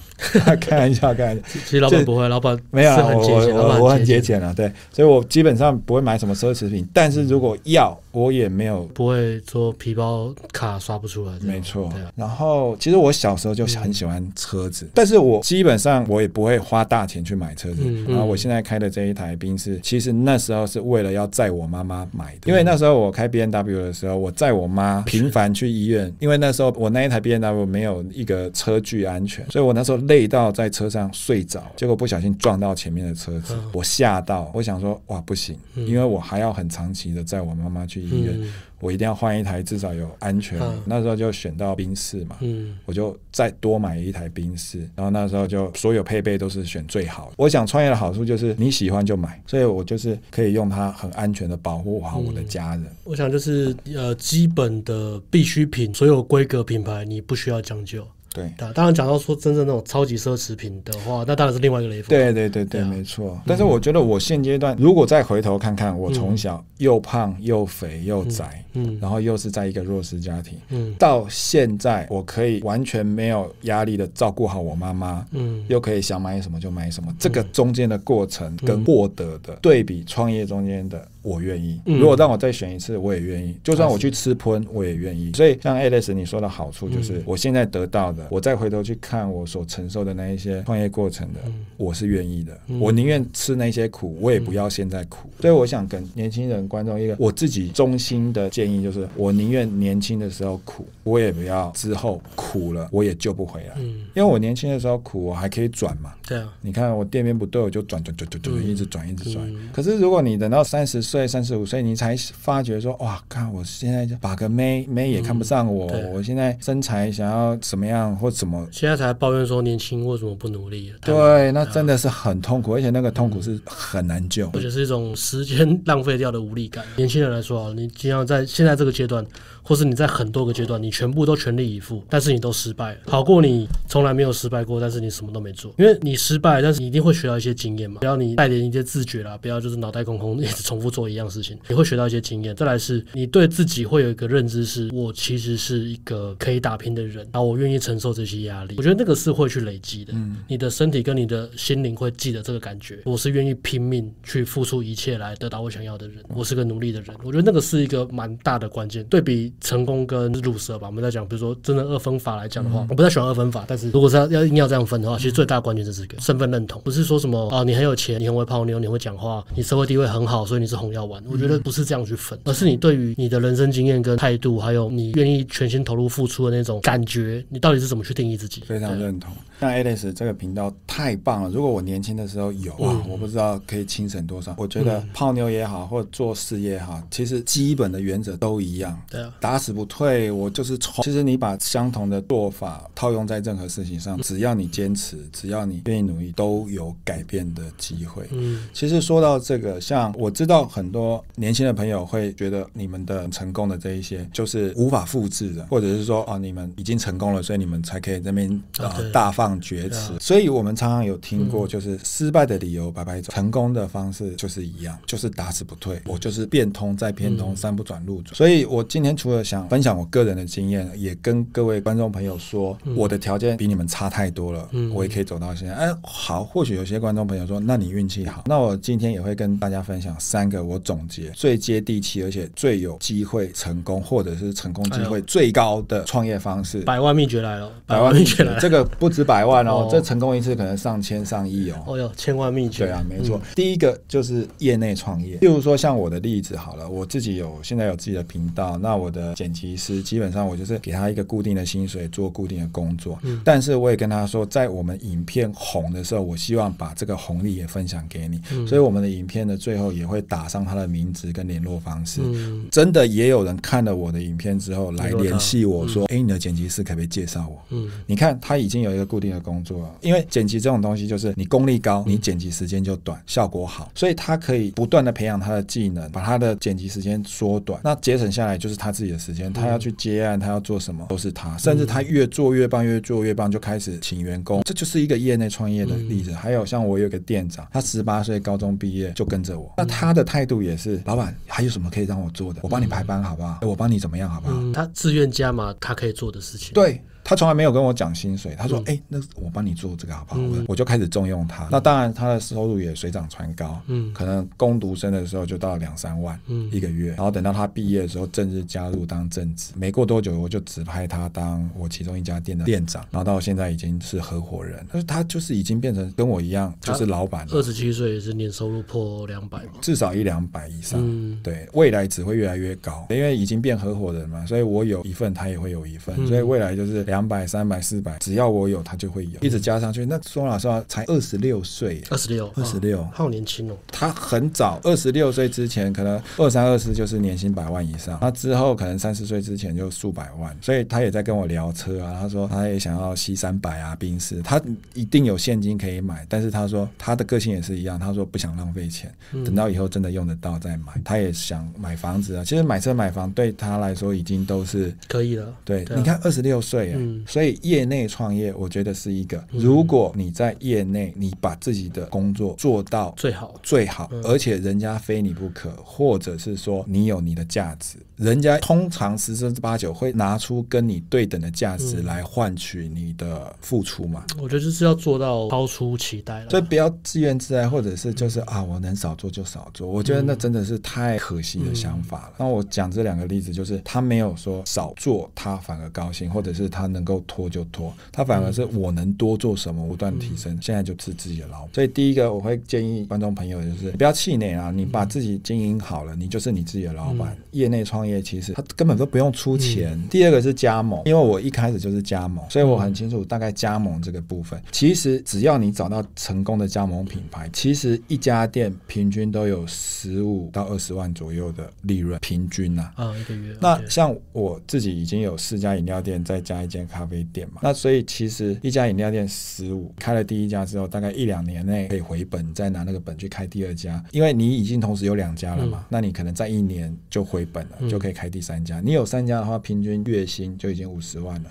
开玩笑，开玩笑。其实老板不会，老板没有我。我我很节俭啊，对，所以我基本上不会买什么奢侈品，但是如果要，我也没有不会说皮包卡刷不出来。没错，然后其实我小时候就很喜欢车子，但是我基本上我也不会花大钱去买车子。然后我现在开的这一台宾士，其实那时候是为了要载我妈妈买的，因为那时候我开 B N W 的时候，我载我妈频繁去医院，因为那时候我那一台 B N W 没有一个车距安全，所以我那时候累到在车上睡着，结果不小心撞到前面的车子，我吓到，我想说哇不行，因为我还要很长期的载我妈妈去医院。我一定要换一台，至少有安全。那时候就选到宾士嘛，我就再多买一台宾士。然后那时候就所有配备都是选最好的。我想创业的好处就是你喜欢就买，所以我就是可以用它很安全的保护好我的家人。我想就是呃基本的必需品，所有规格品牌你不需要讲究。对，当然讲到说真正那种超级奢侈品的话，那当然是另外一个 level。对对对对，没错。但是我觉得我现阶段如果再回头看看，我从小又胖又肥又窄，嗯，然后又是在一个弱势家庭，嗯，到现在我可以完全没有压力的照顾好我妈妈，嗯，又可以想买什么就买什么，这个中间的过程跟获得的对比，创业中间的。我愿意，如果让我再选一次，我也愿意。就算我去吃喷，我也愿意。所以像 Alex 你说的好处就是，我现在得到的，我再回头去看我所承受的那一些创业过程的，我是愿意的。我宁愿吃那些苦，我也不要现在苦。所以我想跟年轻人观众一个我自己衷心的建议就是，我宁愿年轻的时候苦，我也不要之后苦了我也救不回来。因为我年轻的时候苦，我还可以转嘛。对啊，你看我店面不对，我就转转转转转，一直转一直转。可是如果你等到三十。岁三十五岁，你才发觉说哇，看我现在就把个妹妹也看不上我，嗯、我现在身材想要怎么样或怎么，现在才抱怨说年轻为什么不努力？对，那真的是很痛苦，而且那个痛苦是很难救，而且是一种时间 浪费掉的无力感。年轻人来说啊，你经常在现在这个阶段。或是你在很多个阶段，你全部都全力以赴，但是你都失败了，好过你从来没有失败过，但是你什么都没做。因为你失败，但是你一定会学到一些经验嘛。不要你带点一些自觉啦，不要就是脑袋空空，一直重复做一样事情，你会学到一些经验。再来是你对自己会有一个认知是，是我其实是一个可以打拼的人，然后我愿意承受这些压力。我觉得那个是会去累积的，嗯，你的身体跟你的心灵会记得这个感觉。我是愿意拼命去付出一切来得到我想要的人，我是个努力的人。我觉得那个是一个蛮大的关键，对比。成功跟入蛇吧，我们在讲，比如说真的二分法来讲的话，嗯、我不太喜欢二分法，但是如果是要要硬要这样分的话，其实最大的关键就是这个身份认同，不是说什么啊，你很有钱，你很会泡妞，你会讲话，你社会地位很好，所以你是红药丸。我觉得不是这样去分，而是你对于你的人生经验跟态度，还有你愿意全心投入付出的那种感觉，你到底是怎么去定义自己？非常认同。像 Alex 这个频道太棒了，如果我年轻的时候有哇，我不知道可以轻省多少。我觉得泡妞也好，或者做事业也好，其实基本的原则都一样，对啊，打死不退。我就是从，其实你把相同的做法套用在任何事情上，只要你坚持，只要你愿意努力，都有改变的机会。嗯，其实说到这个，像我知道很多年轻的朋友会觉得你们的成功的这一些就是无法复制的，或者是说啊，你们已经成功了，所以你们才可以这边呃大放厥词。所以我们常常有听过，就是失败的理由白白走，成功的方式就是一样，就是打死不退，我就是变通再偏通，三不转路转。所以我今天除了想分享我。个人的经验也跟各位观众朋友说，嗯、我的条件比你们差太多了，嗯、我也可以走到现在。哎，好，或许有些观众朋友说，那你运气好。那我今天也会跟大家分享三个我总结最接地气，而且最有机会成功，或者是成功机会最高的创业方式。百万秘诀来了，百万秘诀来了，这个不止百万哦，哦这成功一次可能上千上亿哦。哦哟，千万秘诀。对啊，没错。嗯、第一个就是业内创业，例如说像我的例子好了，我自己有现在有自己的频道，那我的剪辑师。基本上我就是给他一个固定的薪水，做固定的工作。嗯，但是我也跟他说，在我们影片红的时候，我希望把这个红利也分享给你。嗯，所以我们的影片的最后也会打上他的名字跟联络方式。嗯，真的也有人看了我的影片之后来联系我说：“哎，你的剪辑师可不可以介绍我？”嗯，你看他已经有一个固定的工作了，因为剪辑这种东西就是你功力高，你剪辑时间就短，效果好，所以他可以不断的培养他的技能，把他的剪辑时间缩短，那节省下来就是他自己的时间，他要去。接案，他要做什么都是他，甚至他越做越棒，越做越棒，就开始请员工，这就是一个业内创业的例子。还有像我有个店长，他十八岁高中毕业就跟着我，那他的态度也是，老板还有什么可以让我做的？我帮你排班好不好？我帮你怎么样好不好？他自愿加码他可以做的事情。对。他从来没有跟我讲薪水，他说：“哎、嗯欸，那我帮你做这个好不好？”嗯、我就开始重用他。那当然，他的收入也水涨船高。嗯，可能工读生的时候就到两三万一个月，嗯、然后等到他毕业的时候，正式加入当正职。没过多久，我就指派他当我其中一家店的店长，然后到现在已经是合伙人。但是他就是已经变成跟我一样，就是老板。二十七岁也是年收入破两百，至少一两百以上。嗯，对，未来只会越来越高，因为已经变合伙人嘛，所以我有一份，他也会有一份，嗯、所以未来就是两百、三百、四百，只要我有，他就会有，一直加上去。那说老实话，才二十六岁，二十六，二十六，好年轻哦。他很早，二十六岁之前可能二三二四就是年薪百万以上，他之后可能三十岁之前就数百万，所以他也在跟我聊车啊。他说他也想要 C 三百啊，宾士，他一定有现金可以买，但是他说他的个性也是一样，他说不想浪费钱，等到以后真的用得到再买。他也想买房子啊，其实买车买房对他来说已经都是可以了。对，你看二十六岁，嗯，所以业内创业，我觉得是一个，如果你在业内，你把自己的工作做到最好，最好，而且人家非你不可，或者是说你有你的价值，人家通常十之八九会拿出跟你对等的价值来换取你的付出嘛。我觉得就是要做到超出期待了，所以不要自怨自艾，或者是就是啊，我能少做就少做。我觉得那真的是太可惜的想法了。那我讲这两个例子，就是他没有说少做，他反而高兴，或者是他能够拖就拖，他反而是我能多做什么，不断提升。现在就是自己的老板。所以第一个我会建议观众朋友就是不要气馁啊，你把自己经营好了，你就是你自己的老板。业内创业其实他根本都不用出钱。第二个是加盟，因为我一开始就是加盟，所以我很清楚大概加盟这个部分。其实只要你找到成功的加盟品牌，其实一家店平均都有十五到二十万左右的利润，平均呐。啊，一个月。那像我自己已经有四家饮料店，再加一间咖啡店嘛。那所以其实一家饮料店十五，开了第一家之后，大概一两年内可以回本，再拿那个本去开第二家，因为你已经同时有两家了嘛。那你可能在一年就回本了，就可以开第三家。你有三家的话，平均月薪就已经五十万了，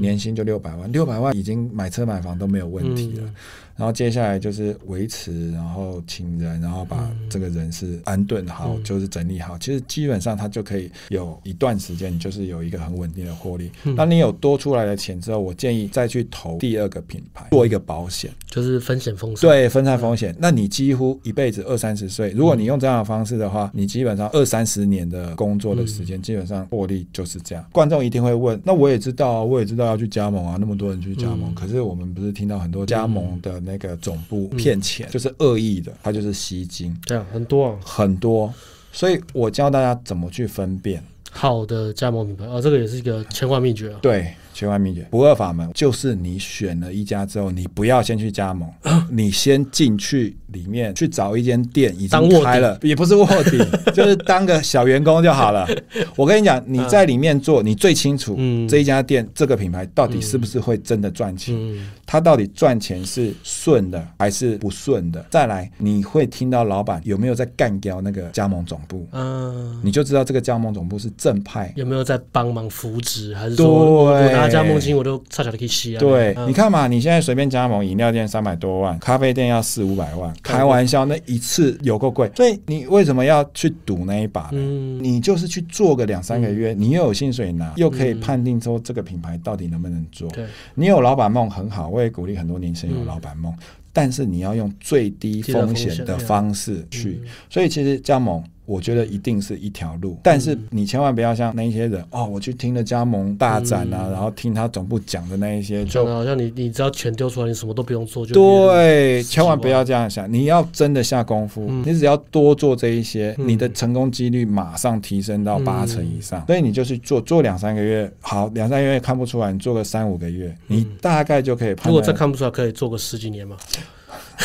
年薪就六百万，六百万已经买车买房都没有问题了。然后接下来就是维持，然后请人，然后把这个人是安顿好，嗯、就是整理好。其实基本上他就可以有一段时间，你就是有一个很稳定的获利。那、嗯、你有多出来的钱之后，我建议再去投第二个品牌，做一个保险，就是分险风险。对，分散风险。嗯、那你几乎一辈子二三十岁，如果你用这样的方式的话，你基本上二三十年的工作的时间，基本上获利就是这样。观众一定会问，那我也知道，我也知道要去加盟啊，那么多人去加盟，嗯、可是我们不是听到很多加盟的。那个总部骗钱，嗯、就是恶意的，他就是吸金，对啊很多、啊、很多，所以我教大家怎么去分辨。好的加盟品牌啊、哦，这个也是一个千万秘诀啊，对。千万秘诀不二法门就是你选了一家之后，你不要先去加盟，你先进去里面去找一间店已经开了，也不是卧底，就是当个小员工就好了。我跟你讲，你在里面做，你最清楚这一家店这个品牌到底是不是会真的赚钱，它到底赚钱是顺的还是不顺的。再来，你会听到老板有没有在干掉那个加盟总部，嗯，你就知道这个加盟总部是正派，有没有在帮忙扶植，还是说对。加盟金我都差点可以吸啊！对，你看嘛，你现在随便加盟饮料店三百多万，咖啡店要四五百万，开玩笑，那一次有够贵。所以你为什么要去赌那一把呢？你就是去做个两三个月，你又有薪水拿，又可以判定说这个品牌到底能不能做。你有老板梦很好，我也鼓励很多年轻人有老板梦，但是你要用最低风险的方式去。所以其实加盟。我觉得一定是一条路，但是你千万不要像那些人哦，我去听了加盟大展啊，然后听他总部讲的那一些，就好像你你只要钱丢出来，你什么都不用做就对，千万不要这样想，你要真的下功夫，你只要多做这一些，你的成功几率马上提升到八成以上。所以你就去做做两三个月，好，两三个月看不出来，你做个三五个月，你大概就可以。如果再看不出来，可以做个十几年嘛。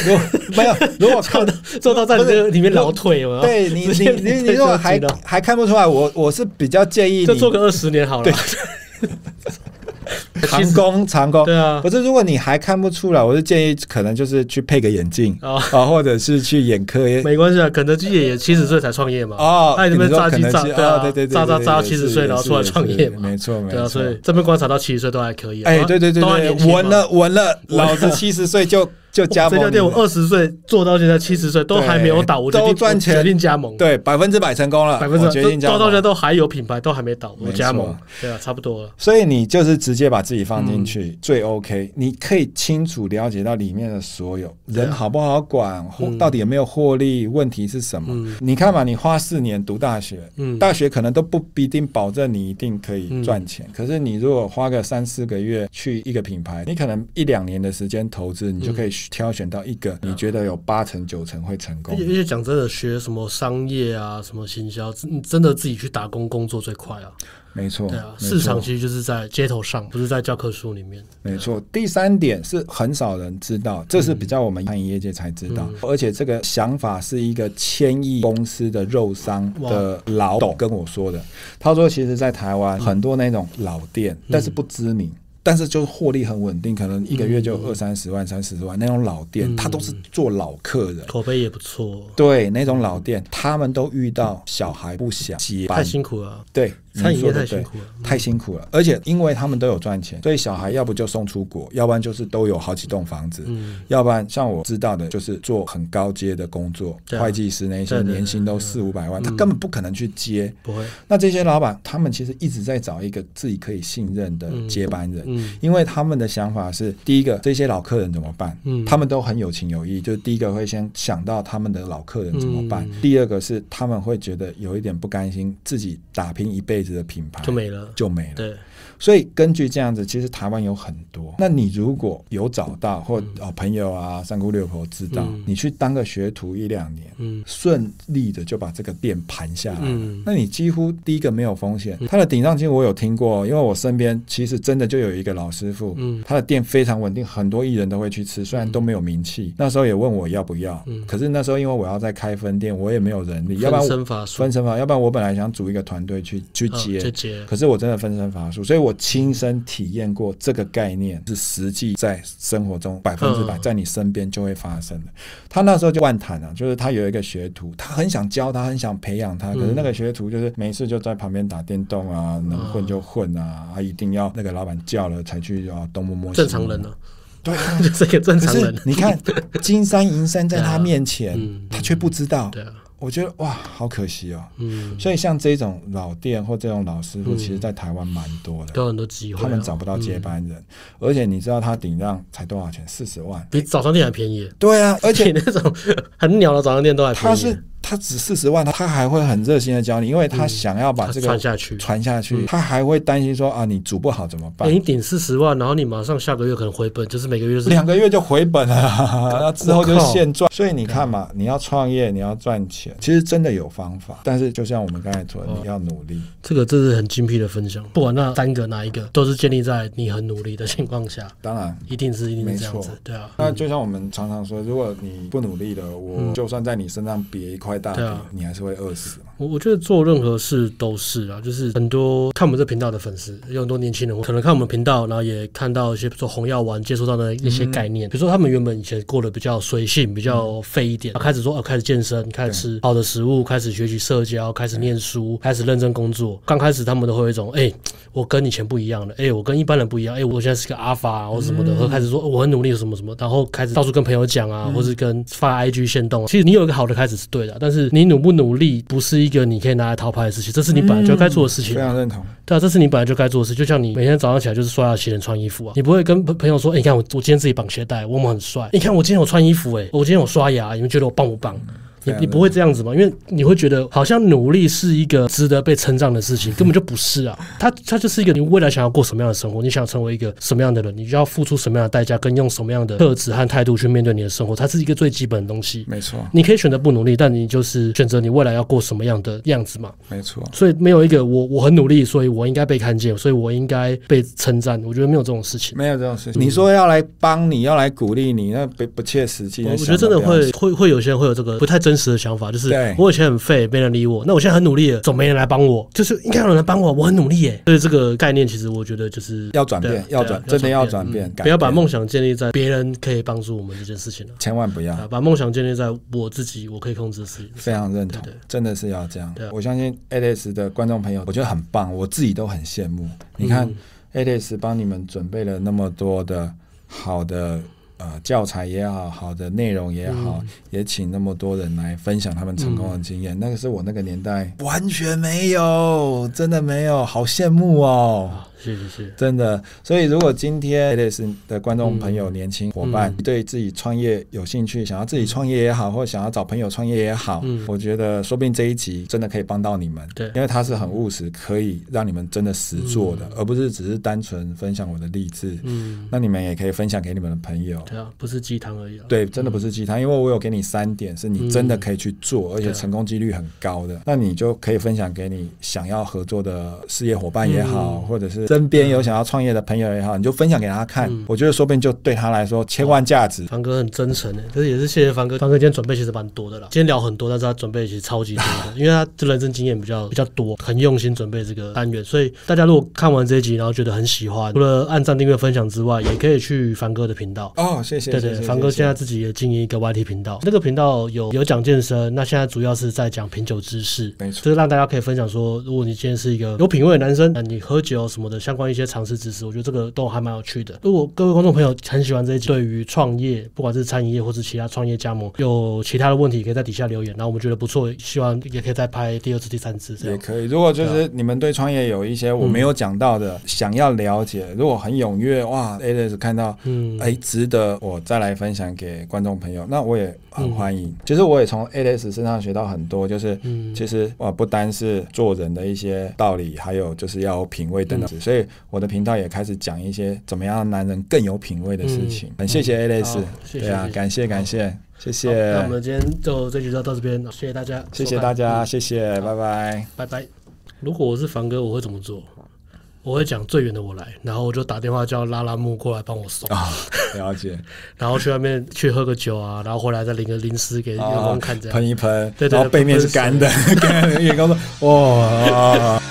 如果 没有，如果看做到在这个里面老腿了，对你你你你如果还还看不出来，我我是比较建议你就做个二十年好了。长工长工，对啊，可是如果你还看不出来，我是建议可能就是去配个眼镜啊，或者是去眼科也。没关系啊，肯德基爷爷七十岁才创业嘛。哦，那你们炸鸡炸啊，对对对，炸炸炸七十岁然后出来创业嘛。没错没错，对啊，所以这边观察到七十岁都还可以。哎，对对对对，稳了稳了，老子七十岁就。就加盟。这家店我二十岁做到现在七十岁都还没有倒，我都赚钱，决定加盟。对，百分之百成功了，百分之百决定加盟。到现在都还有品牌，都还没倒，我加盟。对啊，差不多了。所以你就是直接把自己放进去最 OK，你可以清楚了解到里面的所有人好不好管，或到底有没有获利，问题是什么？你看嘛，你花四年读大学，大学可能都不必定保证你一定可以赚钱，可是你如果花个三四个月去一个品牌，你可能一两年的时间投资，你就可以挑选到一个你觉得有八成九成会成功。而且讲真的，学什么商业啊，什么行销，你真的自己去打工工作最快啊。没错，对啊，市场其实就是在街头上，不是在教科书里面。没错，第三点是很少人知道，这是比较我们餐饮业界才知道，而且这个想法是一个千亿公司的肉商的老董跟我说的。他说，其实，在台湾很多那种老店，但是不知名。但是就是获利很稳定，可能一个月就二三十万、三四十万那种老店，他都是做老客人，口碑也不错。对，那种老店，他们都遇到小孩不想接班，太辛苦了。对，餐饮业太辛苦了，太辛苦了。而且因为他们都有赚钱，所以小孩要不就送出国，要不然就是都有好几栋房子，要不然像我知道的，就是做很高阶的工作，会计师那些年薪都四五百万，他根本不可能去接。不会。那这些老板，他们其实一直在找一个自己可以信任的接班人。因为他们的想法是，第一个，这些老客人怎么办？嗯，他们都很有情有义，就是第一个会先想到他们的老客人怎么办。第二个是他们会觉得有一点不甘心，自己打拼一辈子的品牌就没了，就没了。对。所以根据这样子，其实台湾有很多。那你如果有找到或哦朋友啊三姑六婆知道，你去当个学徒一两年，嗯，顺利的就把这个店盘下来，嗯，那你几乎第一个没有风险。他的顶上金我有听过，因为我身边其实真的就有一个老师傅，嗯，他的店非常稳定，很多艺人都会去吃，虽然都没有名气。那时候也问我要不要，嗯，可是那时候因为我要再开分店，我也没有人力，要不然分身乏术，分身法，要不然我本来想组一个团队去去接，可是我真的分身乏术，所以我亲身。体验过这个概念是实际在生活中百分之百在你身边就会发生的。他那时候就万谈了，就是他有一个学徒，他很想教他，很想培养他，可是那个学徒就是没事就在旁边打电动啊，能混就混啊，啊一定要那个老板叫了才去啊东摸摸。正常人呢？对，就是个正常人。你看金山银山在他 面前，他却不知道。我觉得哇，好可惜哦。嗯，所以像这种老店或这种老师傅，其实，在台湾蛮多的，都有很多机会。他们找不到接班人，而且你知道他顶让才多少钱？四十万，比早餐店还便宜。对啊，而且 那种很鸟的早餐店都还便宜。他是。他只四十万，他还会很热心的教你，因为他想要把这个传下去，传下去。他还会担心说啊，你煮不好怎么办？你顶四十万，然后你马上下个月可能回本，就是每个月是两个月就回本了，然后之后就现赚。所以你看嘛，你要创业，你要赚钱，其实真的有方法。但是就像我们刚才说的，你要努力。这个这是很精辟的分享，不管那三个哪一个，都是建立在你很努力的情况下。当然，一定是一定是这样子，对啊。那就像我们常常说，如果你不努力的，我就算在你身上别一块大饼，你还。是会饿死吗？我我觉得做任何事都是啊，就是很多看我们这频道的粉丝，有很多年轻人可能看我们频道，然后也看到一些比如说红药丸接触到的一些概念，嗯、比如说他们原本以前过得比较随性，比较废一点，嗯、开始说哦，开始健身，开始吃好的食物，开始学习社交，开始念书，开始认真工作。刚开始他们都会有一种，哎、欸，我跟以前不一样了，哎、欸，我跟一般人不一样，哎、欸，我现在是个阿法或什么的，嗯、或开始说我很努力什么什么，然后开始到处跟朋友讲啊，嗯、或是跟发 IG 限动。其实你有一个好的开始是对的，但是你努不努力不是。一个你可以拿来逃拍的事情，这是你本来就该做的事情。非常认同。对啊，这是你本来就该做的事。就像你每天早上起来就是刷牙、洗脸、穿衣服啊，你不会跟朋友说：“哎，你看我，我今天自己绑鞋带，我们很帅。你看我今天有穿衣服，哎，我今天有刷牙，你们觉得我棒不棒？”你你不会这样子吗？因为你会觉得好像努力是一个值得被称赞的事情，根本就不是啊。它它就是一个你未来想要过什么样的生活，你想成为一个什么样的人，你就要付出什么样的代价，跟用什么样的特质和态度去面对你的生活，它是一个最基本的东西。没错，你可以选择不努力，但你就是选择你未来要过什么样的样子嘛。没错，所以没有一个我我很努力，所以我应该被看见，所以我应该被称赞。我觉得没有这种事情，没有这种事情。你说要来帮你，要来鼓励你，那不不切实际。我觉得真的会会会有些人会有这个不太真实的想法，就是。对我以前很废，没人理我。那我现在很努力了，总没人来帮我。就是应该有人来帮我，我很努力耶。所以这个概念，其实我觉得就是要转变，要转，真的要转变。不要把梦想建立在别人可以帮助我们这件事情了，千万不要把梦想建立在我自己，我可以控制的事情。非常认同，真的是要这样。我相信 Alex 的观众朋友，我觉得很棒，我自己都很羡慕。你看 Alex 帮你们准备了那么多的好的呃教材也好，好的内容也好，嗯、也请那么多人来分享他们成功的经验。嗯、那个是我那个年代完全没有，真的没有，好羡慕哦。是是是，真的。所以，如果今天 A-Less 的观众朋友、嗯、年轻伙伴对自己创业有兴趣，想要自己创业也好，或者想要找朋友创业也好，嗯，我觉得说不定这一集真的可以帮到你们。对，因为它是很务实，可以让你们真的实做的，嗯、而不是只是单纯分享我的励志。嗯，那你们也可以分享给你们的朋友。对啊，不是鸡汤而已。对，真的不是鸡汤，因为我有给你三点，是你真的可以去做，嗯、而且成功几率很高的。那你就可以分享给你想要合作的事业伙伴也好，嗯、或者是。身边有想要创业的朋友也好，你就分享给他看，嗯、我觉得说不定就对他来说千万价值。凡哥很真诚诶，这也是谢谢凡哥。凡哥今天准备其实蛮多的啦，今天聊很多，但是他准备其实超级多的，因为他这人生经验比较比较多，很用心准备这个单元。所以大家如果看完这一集，然后觉得很喜欢，除了按赞、订阅、分享之外，也可以去凡哥的频道哦。谢谢，对对，凡哥现在自己也经营一个 YT 频道，那个频道有有讲健身，那现在主要是在讲品酒知识，没错，就是让大家可以分享说，如果你今天是一个有品味的男生，那你喝酒什么的相关一些常识知识。我觉得这个都还蛮有趣的。如果各位观众朋友很喜欢这一集，对于创业，不管是餐饮业或是其他创业加盟，有其他的问题，可以在底下留言。然后我们觉得不错，希望也可以再拍第二次、第三次这样。也可以。如果就是你们对创业有一些我没有讲到的，嗯、想要了解，如果很踊跃，哇，A-Less 看到，嗯，哎，值得我再来分享给观众朋友，那我也很欢迎。嗯、其实我也从 A-Less 身上学到很多，就是，嗯、其实哇，不单是做人的一些道理，还有就是要有品味等等。嗯、所以我的频道。也开始讲一些怎么样让男人更有品味的事情。很谢谢 A-Less，对啊，感谢感谢，谢谢。那我们今天就这集就到这边，谢谢大家，谢谢大家，谢谢，拜拜，拜拜。如果我是凡哥，我会怎么做？我会讲最远的我来，然后我就打电话叫拉拉木过来帮我送。啊了解。然后去外面去喝个酒啊，然后回来再领个零食给员工看，这样喷一喷，对对，然后背面是干的，干员工说哇。